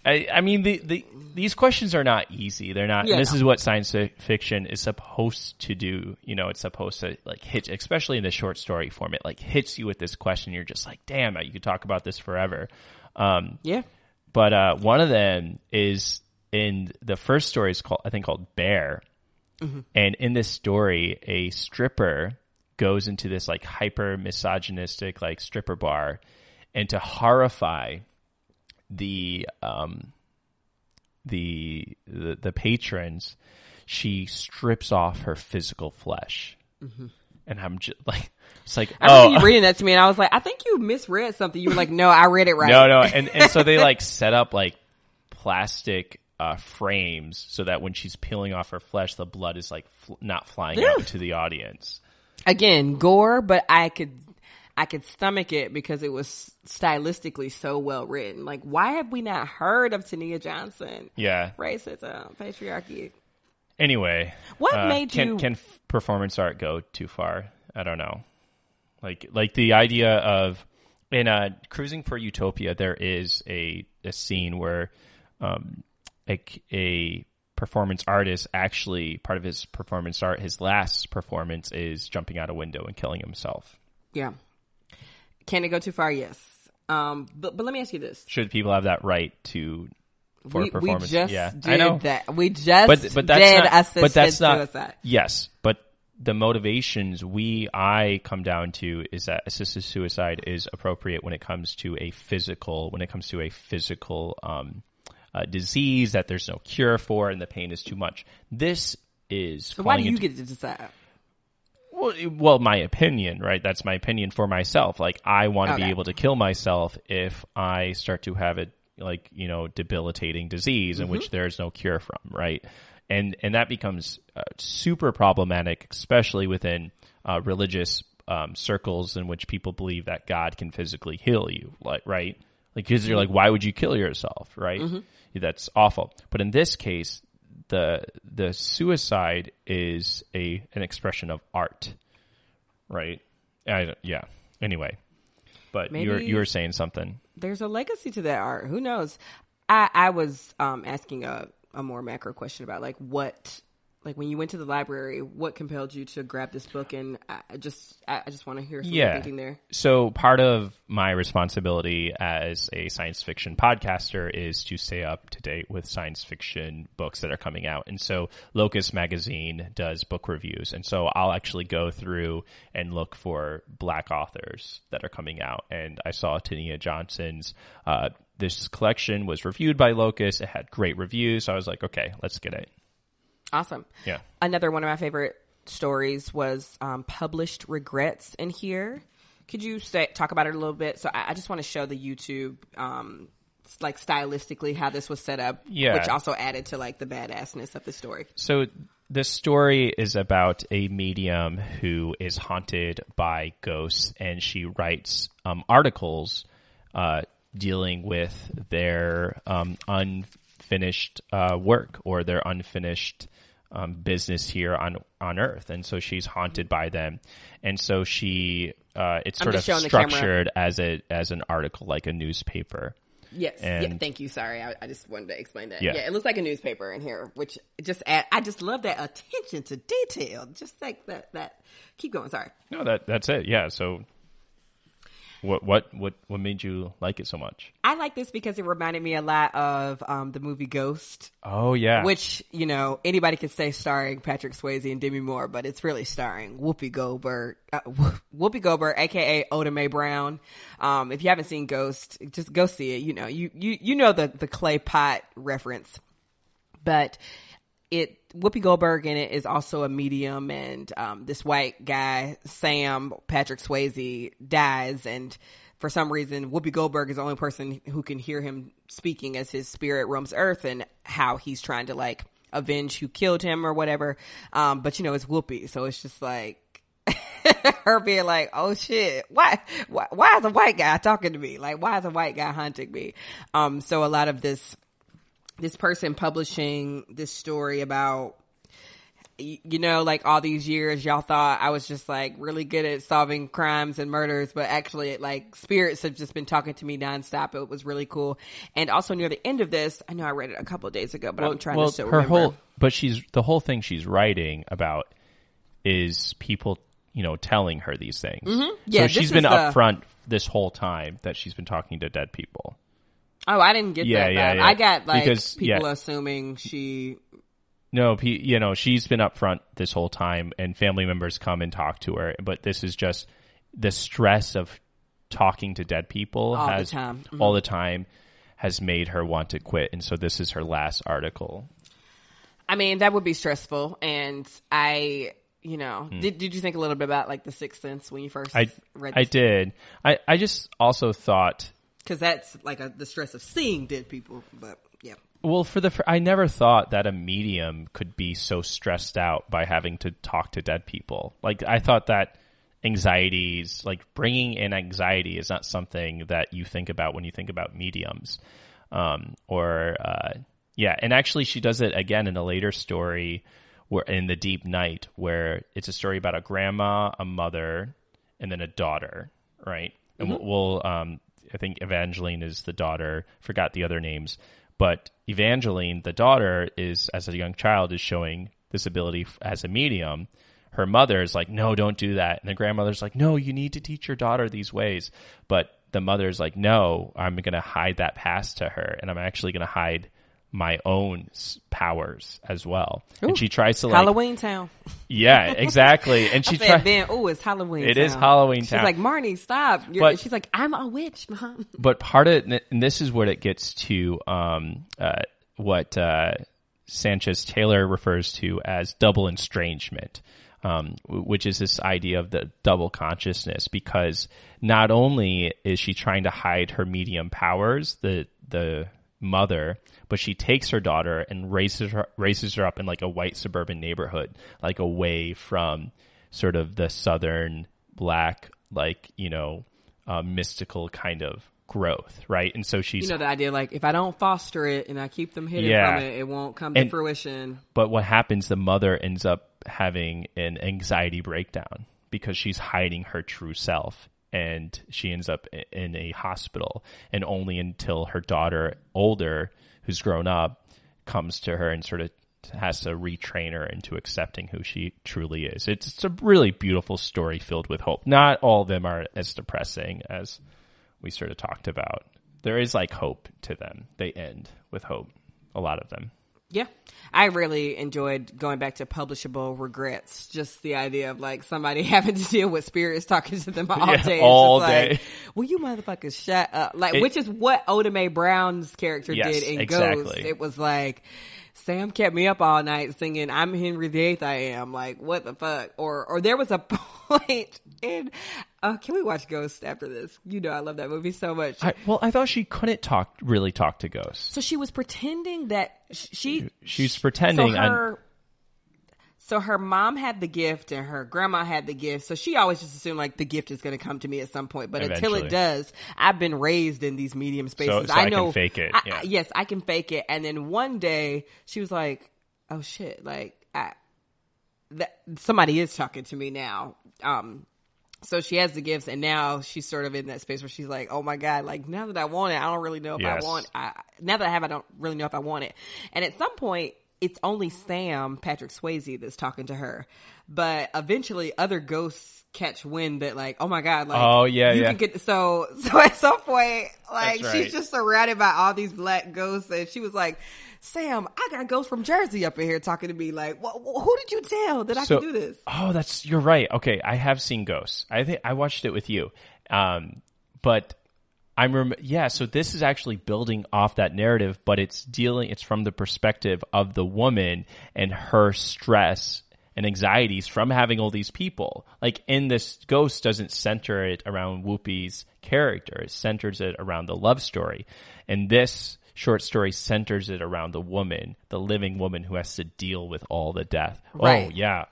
I, I mean, the, the these questions are not easy. They're not. Yeah, this no. is what science fiction is supposed to do. You know, it's supposed to like hit, especially in the short story form. It like hits you with this question. You're just like, damn, you could talk about this forever. Um, Yeah, but uh, one of them is in the first story is called I think called Bear, and in this story, a stripper goes into this like hyper misogynistic like stripper bar, and to horrify the um the the, the patrons, she strips off her physical flesh, and I'm just like it's like I oh you reading that to me, and I was like, I think you misread something. You were like, No, I read it right. No, no, and and so they like set up like plastic uh, frames so that when she's peeling off her flesh, the blood is like fl- not flying Yeah. out to the audience. Again, gore, but I could, I could stomach it because it was stylistically so well written. Like, why have we not heard of Tenea Johnson? Yeah. Racism, patriarchy. Anyway, What uh, made can, you- can performance art go too far? I don't know. Like like the idea of in uh, cruising for Utopia, there is a a scene where um, a, a performance artist actually part of his performance art, his last performance is jumping out a window and killing himself. Yeah. Can it go too far? Yes. Um, but but let me ask you this: Should people have that right to for we, we performance? just yeah, did I know. that. We just but but that's did not. assisted But that's not. suicide. Yes, but the motivations we I come down to is that assisted suicide is appropriate when it comes to a physical when it comes to a physical um, uh, disease that there's no cure for and the pain is too much. This is So why do you into- get to decide? well, well, my opinion, right? That's my opinion for myself. Like, I want to Okay. be able to kill myself if I start to have a like you know debilitating disease in which there is no cure from, right? And and that becomes uh, super problematic, especially within uh, religious um, circles in which people believe that God can physically heal you, like right? Like, because you're like, why would you kill yourself, right? That's awful. But in this case, the the suicide is a an expression of art, right? I, yeah. Anyway, but you were you were saying something. There's a legacy to that art. Who knows? I I was um, asking a a more macro question about like what like when you went to the library, what compelled you to grab this book? And I I just I I just want to hear some Yeah. thinking there. So part of my responsibility as a science fiction podcaster is to stay up to date with science fiction books that are coming out. And so Locus magazine does book reviews. And so I'll actually go through and look for black authors that are coming out. And I saw Tenea Johnson's, uh, this collection was reviewed by Locus. It had great reviews. So I was like, okay, let's get it. Awesome. Yeah. Another one of my favorite stories was um, published regrets in here. Could you say talk about it a little bit? So I, I just want to show the YouTube, um, like stylistically how this was set up, Yeah. which also added to like the badassness of the story. So this story is about a medium who is haunted by ghosts, and she writes um, articles uh, dealing with their um, unfinished uh, work or their unfinished um, business here on on Earth, and so she's haunted by them, and so she uh, it's I'm sort of just showing the camera. structured as a as an article like a newspaper. Yes. yeah. Thank you. Sorry, I, I just wanted to explain that. Yeah. Yeah. It looks like a newspaper in here, which just add. I just love that attention to detail. Just like that. That. Keep going. Sorry. No, that that's it. Yeah. So, what what what what made you like it so much? I like this because it reminded me a lot of um, the movie Ghost, Oh yeah. which you know anybody can say starring Patrick Swayze and Demi Moore, but it's really starring Whoopi Goldberg, uh, Whoopi Goldberg, aka Oda Mae Brown. Um, if you haven't seen Ghost, just go see it. You know, you you you know the the clay pot reference, but it Whoopi Goldberg in it is also a medium, and um, this white guy Sam Patrick Swayze dies, and for some reason, Whoopi Goldberg is the only person who can hear him speaking as his spirit roams Earth and how he's trying to like avenge who killed him or whatever. Um, but you know, it's Whoopi, so it's just like her being like, "Oh shit, why, why, why is a white guy talking to me? Like, why is a white guy hunting me?" Um, so a lot of this, this person publishing this story about you know, like all these years, y'all thought I was just like really good at solving crimes and murders, but actually, like spirits have just been talking to me nonstop. It was really cool. And also near the end of this, I know I read it a couple days ago, but I'm trying well, to still her remember. whole, but she's the whole thing she's writing about is people, you know, telling her these things. Mm-hmm. Yeah, so she's been the- upfront this whole time that she's been talking to dead people. Oh, I didn't get Yeah, that. yeah, yeah. I got like Because, people yeah. assuming she. No, you know, she's been upfront this whole time, and family members come and talk to her. But this is just the stress of talking to dead people All the has time. Mhm. all the time has made her want to quit, and so this is her last article. I mean, that would be stressful, and I. You know, did did you think a little bit about like the Sixth Sense when you first. I read? I did. I I just also thought because that's like a, the stress of seeing dead people. But yeah, Well, for the I never thought that a medium could be so stressed out by having to talk to dead people. Like I thought that anxieties, like bringing in anxiety, is not something that you think about when you think about mediums. Um, or uh, yeah, and actually, she does it again in a later story, where in the Deep Night, where it's a story about a grandma, a mother, and then a daughter, right? And we'll, we'll um, I think Evangeline is the daughter. Forgot the other names, but Evangeline, the daughter, is as a young child is showing this ability as a medium. Her mother is like, "No, don't do that," and the grandmother's like, "No, you need to teach your daughter these ways." But the mother's like, "No, I'm going to hide that past to her, and I'm actually going to hide." My own powers as well and she tries to like Halloweentown. yeah exactly and she tries Ben, oh, it's Halloween. It Town. is Halloween She's Town. like, Marnie, stop. You're, But- she's like, I'm a witch, mom. but part of and this is what it gets to um, uh, what uh, Sanchez Taylor refers to as double estrangement, um, which is this idea of the double consciousness. Because not only is she trying to hide her medium powers, the the mother, but she takes her daughter and raises her raises her up in like a white suburban neighborhood, like away from sort of the southern black, like you know, uh, mystical kind of growth, right? And so she's You know the idea, like if I don't foster it and I keep them hidden Yeah. from it, it won't come to fruition. But what happens, the mother ends up having an anxiety breakdown because she's hiding her true self. And she ends up in a hospital. And only until her daughter, older, who's grown up, comes to her and sort of has to retrain her into accepting who she truly is. It's, it's a really beautiful story filled with hope. Not all of them are as depressing as we sort of talked about. There is like hope to them. They end with hope. A lot of them. Yeah. I really enjoyed going back to publishable regrets. Just the idea of like somebody having to deal with spirits talking to them all Yeah, day. It's all just like, day. Will you motherfuckers shut up? Like, It- which is what Oda Mae Brown's character Yes, did in exactly. Ghost. It was like, Sam kept me up all night singing "I'm Henry VIII." I am like, what the fuck? Or, or there was a point in. Uh, can we watch Ghost after this? You know, I love that movie so much. I, well, I thought she couldn't talk, really talk to ghosts. so she was pretending that sh- she She's pretending. so on- her, so her mom had the gift and her grandma had the gift. So she always just assumed like the gift is going to come to me at some point. But until it does, I've been raised in these medium spaces. so I can know fake it, I- yeah. I- yes, I can fake it. And then one day she was like, "Oh shit!" Like I, that somebody is talking to me now. Um, so she has the gifts, and now she's sort of in that space where she's like, "Oh my god!" Like now that I want it, I don't really know if Yes. I want. I, now that I have, I don't really know if I want it. And at some point, it's only Sam Patrick Swayze that's talking to her, but eventually, other ghosts catch wind that like, "Oh my god!" Like, Oh, yeah, you yeah. can get so. So at some point, like That's she's just surrounded by all these black ghosts, and she was like. Sam, I got ghosts from Jersey up in here talking to me. Like, wh- wh- who did you tell that I so, could do this? Oh, that's you're right. Okay, I have seen Ghosts. I think I watched it with you. Um, but I'm rem- yeah. So this is actually building off that narrative, but it's dealing. It's from the perspective of the woman and her stress and anxieties from having all these people. Like in this ghost doesn't center it around Whoopi's character. It centers it around the love story. And this short story centers it around the woman, the living woman who has to deal with all the death. Right. Oh yeah.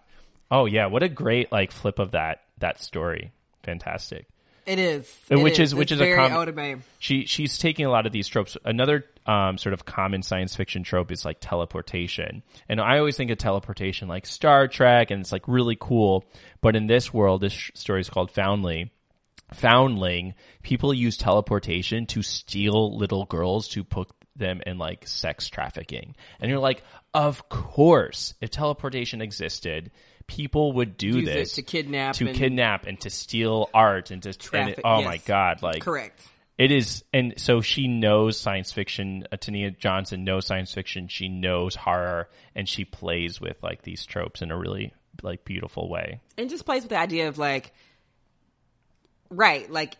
Oh yeah. What a great like flip of that that story. Fantastic. It is. It which is- which It's is a very com- Oda She she's taking a lot of these tropes. Another um, sort of common science fiction trope is like teleportation, and I always think of teleportation like Star Trek, and it's like really cool. But in this world, this sh- story is called Foundling. Foundling, people use teleportation to steal little girls to put them in like sex trafficking, and you're like, of course, if teleportation existed. People would do Use this to kidnap to and- kidnap, and to steal art, and to and Traffic, it- oh yes. my god, like Correct. it is, and so she knows science fiction. Uh, Tenea Johnson knows science fiction. She knows horror, and she plays with like these tropes in a really like beautiful way. and just plays with the idea of like right like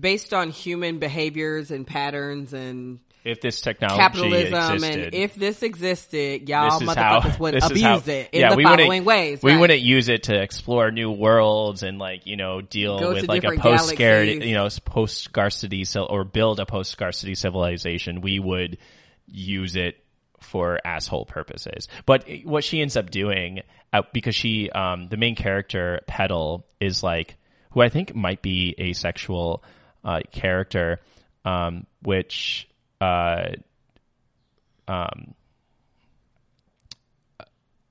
based on human behaviors and patterns and If this technology capitalism existed, and if this existed y'all this is how motherfuckers would abuse how- it in yeah, the we following ways We right? wouldn't use it to explore new worlds and like you know deal Go with like a post scarcity, you know, post scarcity or build a post scarcity civilization. We would use it for asshole purposes. But what she ends up doing, uh, because she, um, the main character, Petal, is like, who I think might be asexual, uh, character, um, which, uh, um,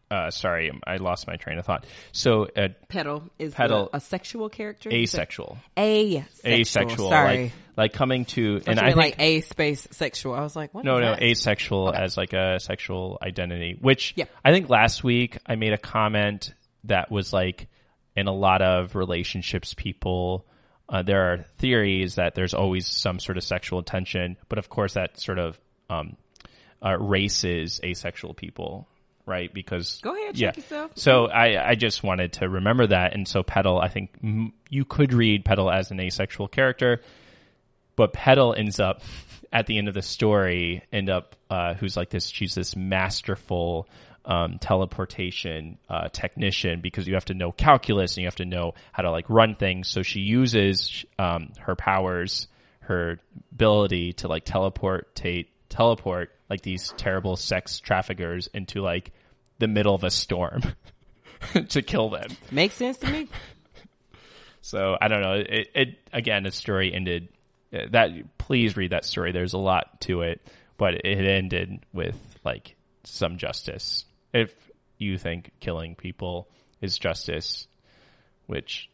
uh, sorry, I lost my train of thought. So, uh, Petal is Petal- a, a sexual character asexual, asexual asexual, sorry like, like coming to, and and I think, like a space sexual I was like what No, no, that? asexual as like a sexual identity, which Yeah. I think last week I made a comment that was like in a lot of relationships, people, uh, there are theories that there's always some sort of sexual tension, but of course that sort of, um, uh, races asexual people, right? Because Go ahead, yeah. check yourself. So I, I just wanted to remember that, and so Petal, I think mm, you could read Petal as an asexual character, but Petal ends up at the end of the story end up uh, who's like this she's this masterful um, teleportation uh, technician because you have to know calculus and you have to know how to like run things so she uses um, her powers her ability to like teleportate teleport like these terrible sex traffickers into like the middle of a storm to kill them makes sense to me so I don't know. It, it again, the story ended. uh, That please read that story. There's a lot to it, but it ended with like some justice. If you think killing people is justice, which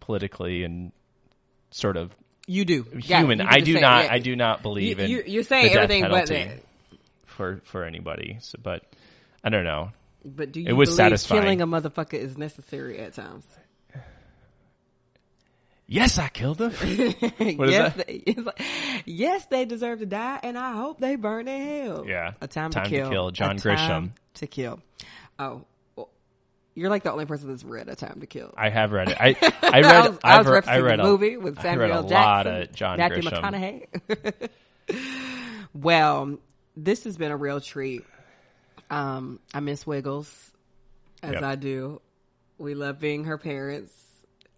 politically and sort of you do Yeah, human, you I do say- not. yeah. I do not believe You- in. you- you're saying the death everything but penalty for for anybody. So, but I don't know. but do you It was believe satisfying. killing a motherfucker is necessary at times Yes, I killed them. What is yes, that? They, yes, they deserve to die, and I hope they burn in hell. Yeah. a time, Time to to kill. Kill, John A Grisham. to kill. Oh, well, you're like the only person that's read A Time to Kill. I have read it. I I read. I was, I I've was re- referencing I read the a, movie with I Samuel read a L. lot of John Matthew Grisham. McConaughey. well, this has been a real treat. Um, I miss Wiggles, as Yep. I do. We love being her parents,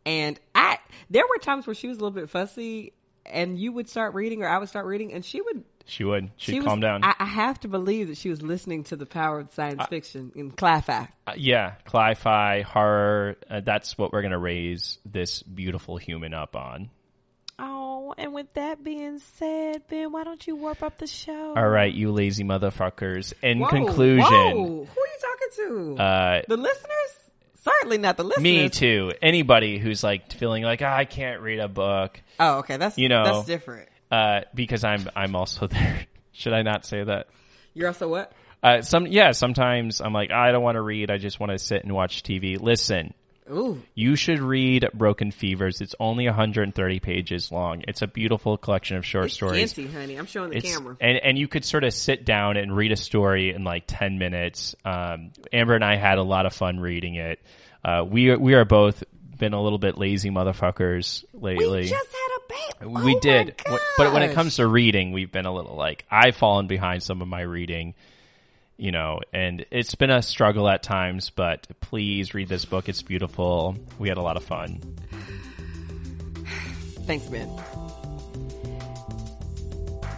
and I. There were times where she was a little bit fussy, and you would start reading, or I would start reading, and she would. She would. She'd she was, calm down. I, I have to believe that she was listening to the power of science fiction in Cli-Fi. Uh, yeah, cli-fi horror. Uh, that's what we're gonna raise this beautiful human up on. Oh, and with that being said, Ben, why don't you warp up the show? All right, you lazy motherfuckers. In Whoa, conclusion, whoa. who are you talking to? uh, the listeners? Certainly not the listeners. me too. Anybody who's like feeling like "Ah, I can't read a book, Oh, okay. That's You know. that's different. uh, because I'm I'm also there. Should I not say that? You're also what? Uh, some yeah. Sometimes I'm like I don't want to read. I just want to sit and watch TV. Listen, Ooh, You should read Broken Fevers. It's only 130 pages long. It's a beautiful collection of short it's stories. fancy, honey. I'm showing the It's, camera. and and you could sort of sit down and read a story in like 10 minutes. Um, Amber and I had a lot of fun reading it. Uh, we are, we are both been a little bit lazy motherfuckers lately. We just had a baby. We Oh did, but when it comes to reading, we've been a little like I've fallen behind some of my reading. You know, and it's been a struggle at times, but please read this book. It's beautiful. We had a lot of fun. Thanks, Ben.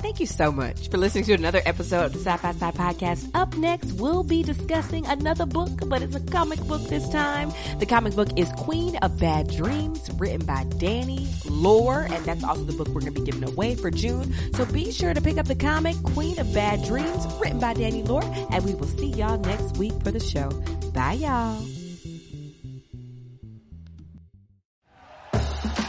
Thank you so much for listening to another episode of the Sci-Fi Sigh Podcast. Up next, we'll be discussing another book, but it's a comic book this time. The comic book is Queen of Bad Dreams, written by Danny Lore, and that's also the book we're going to be giving away for June. So be sure to pick up the comic Queen of Bad Dreams, written by Danny Lore, and we will see y'all next week for the show. Bye, y'all.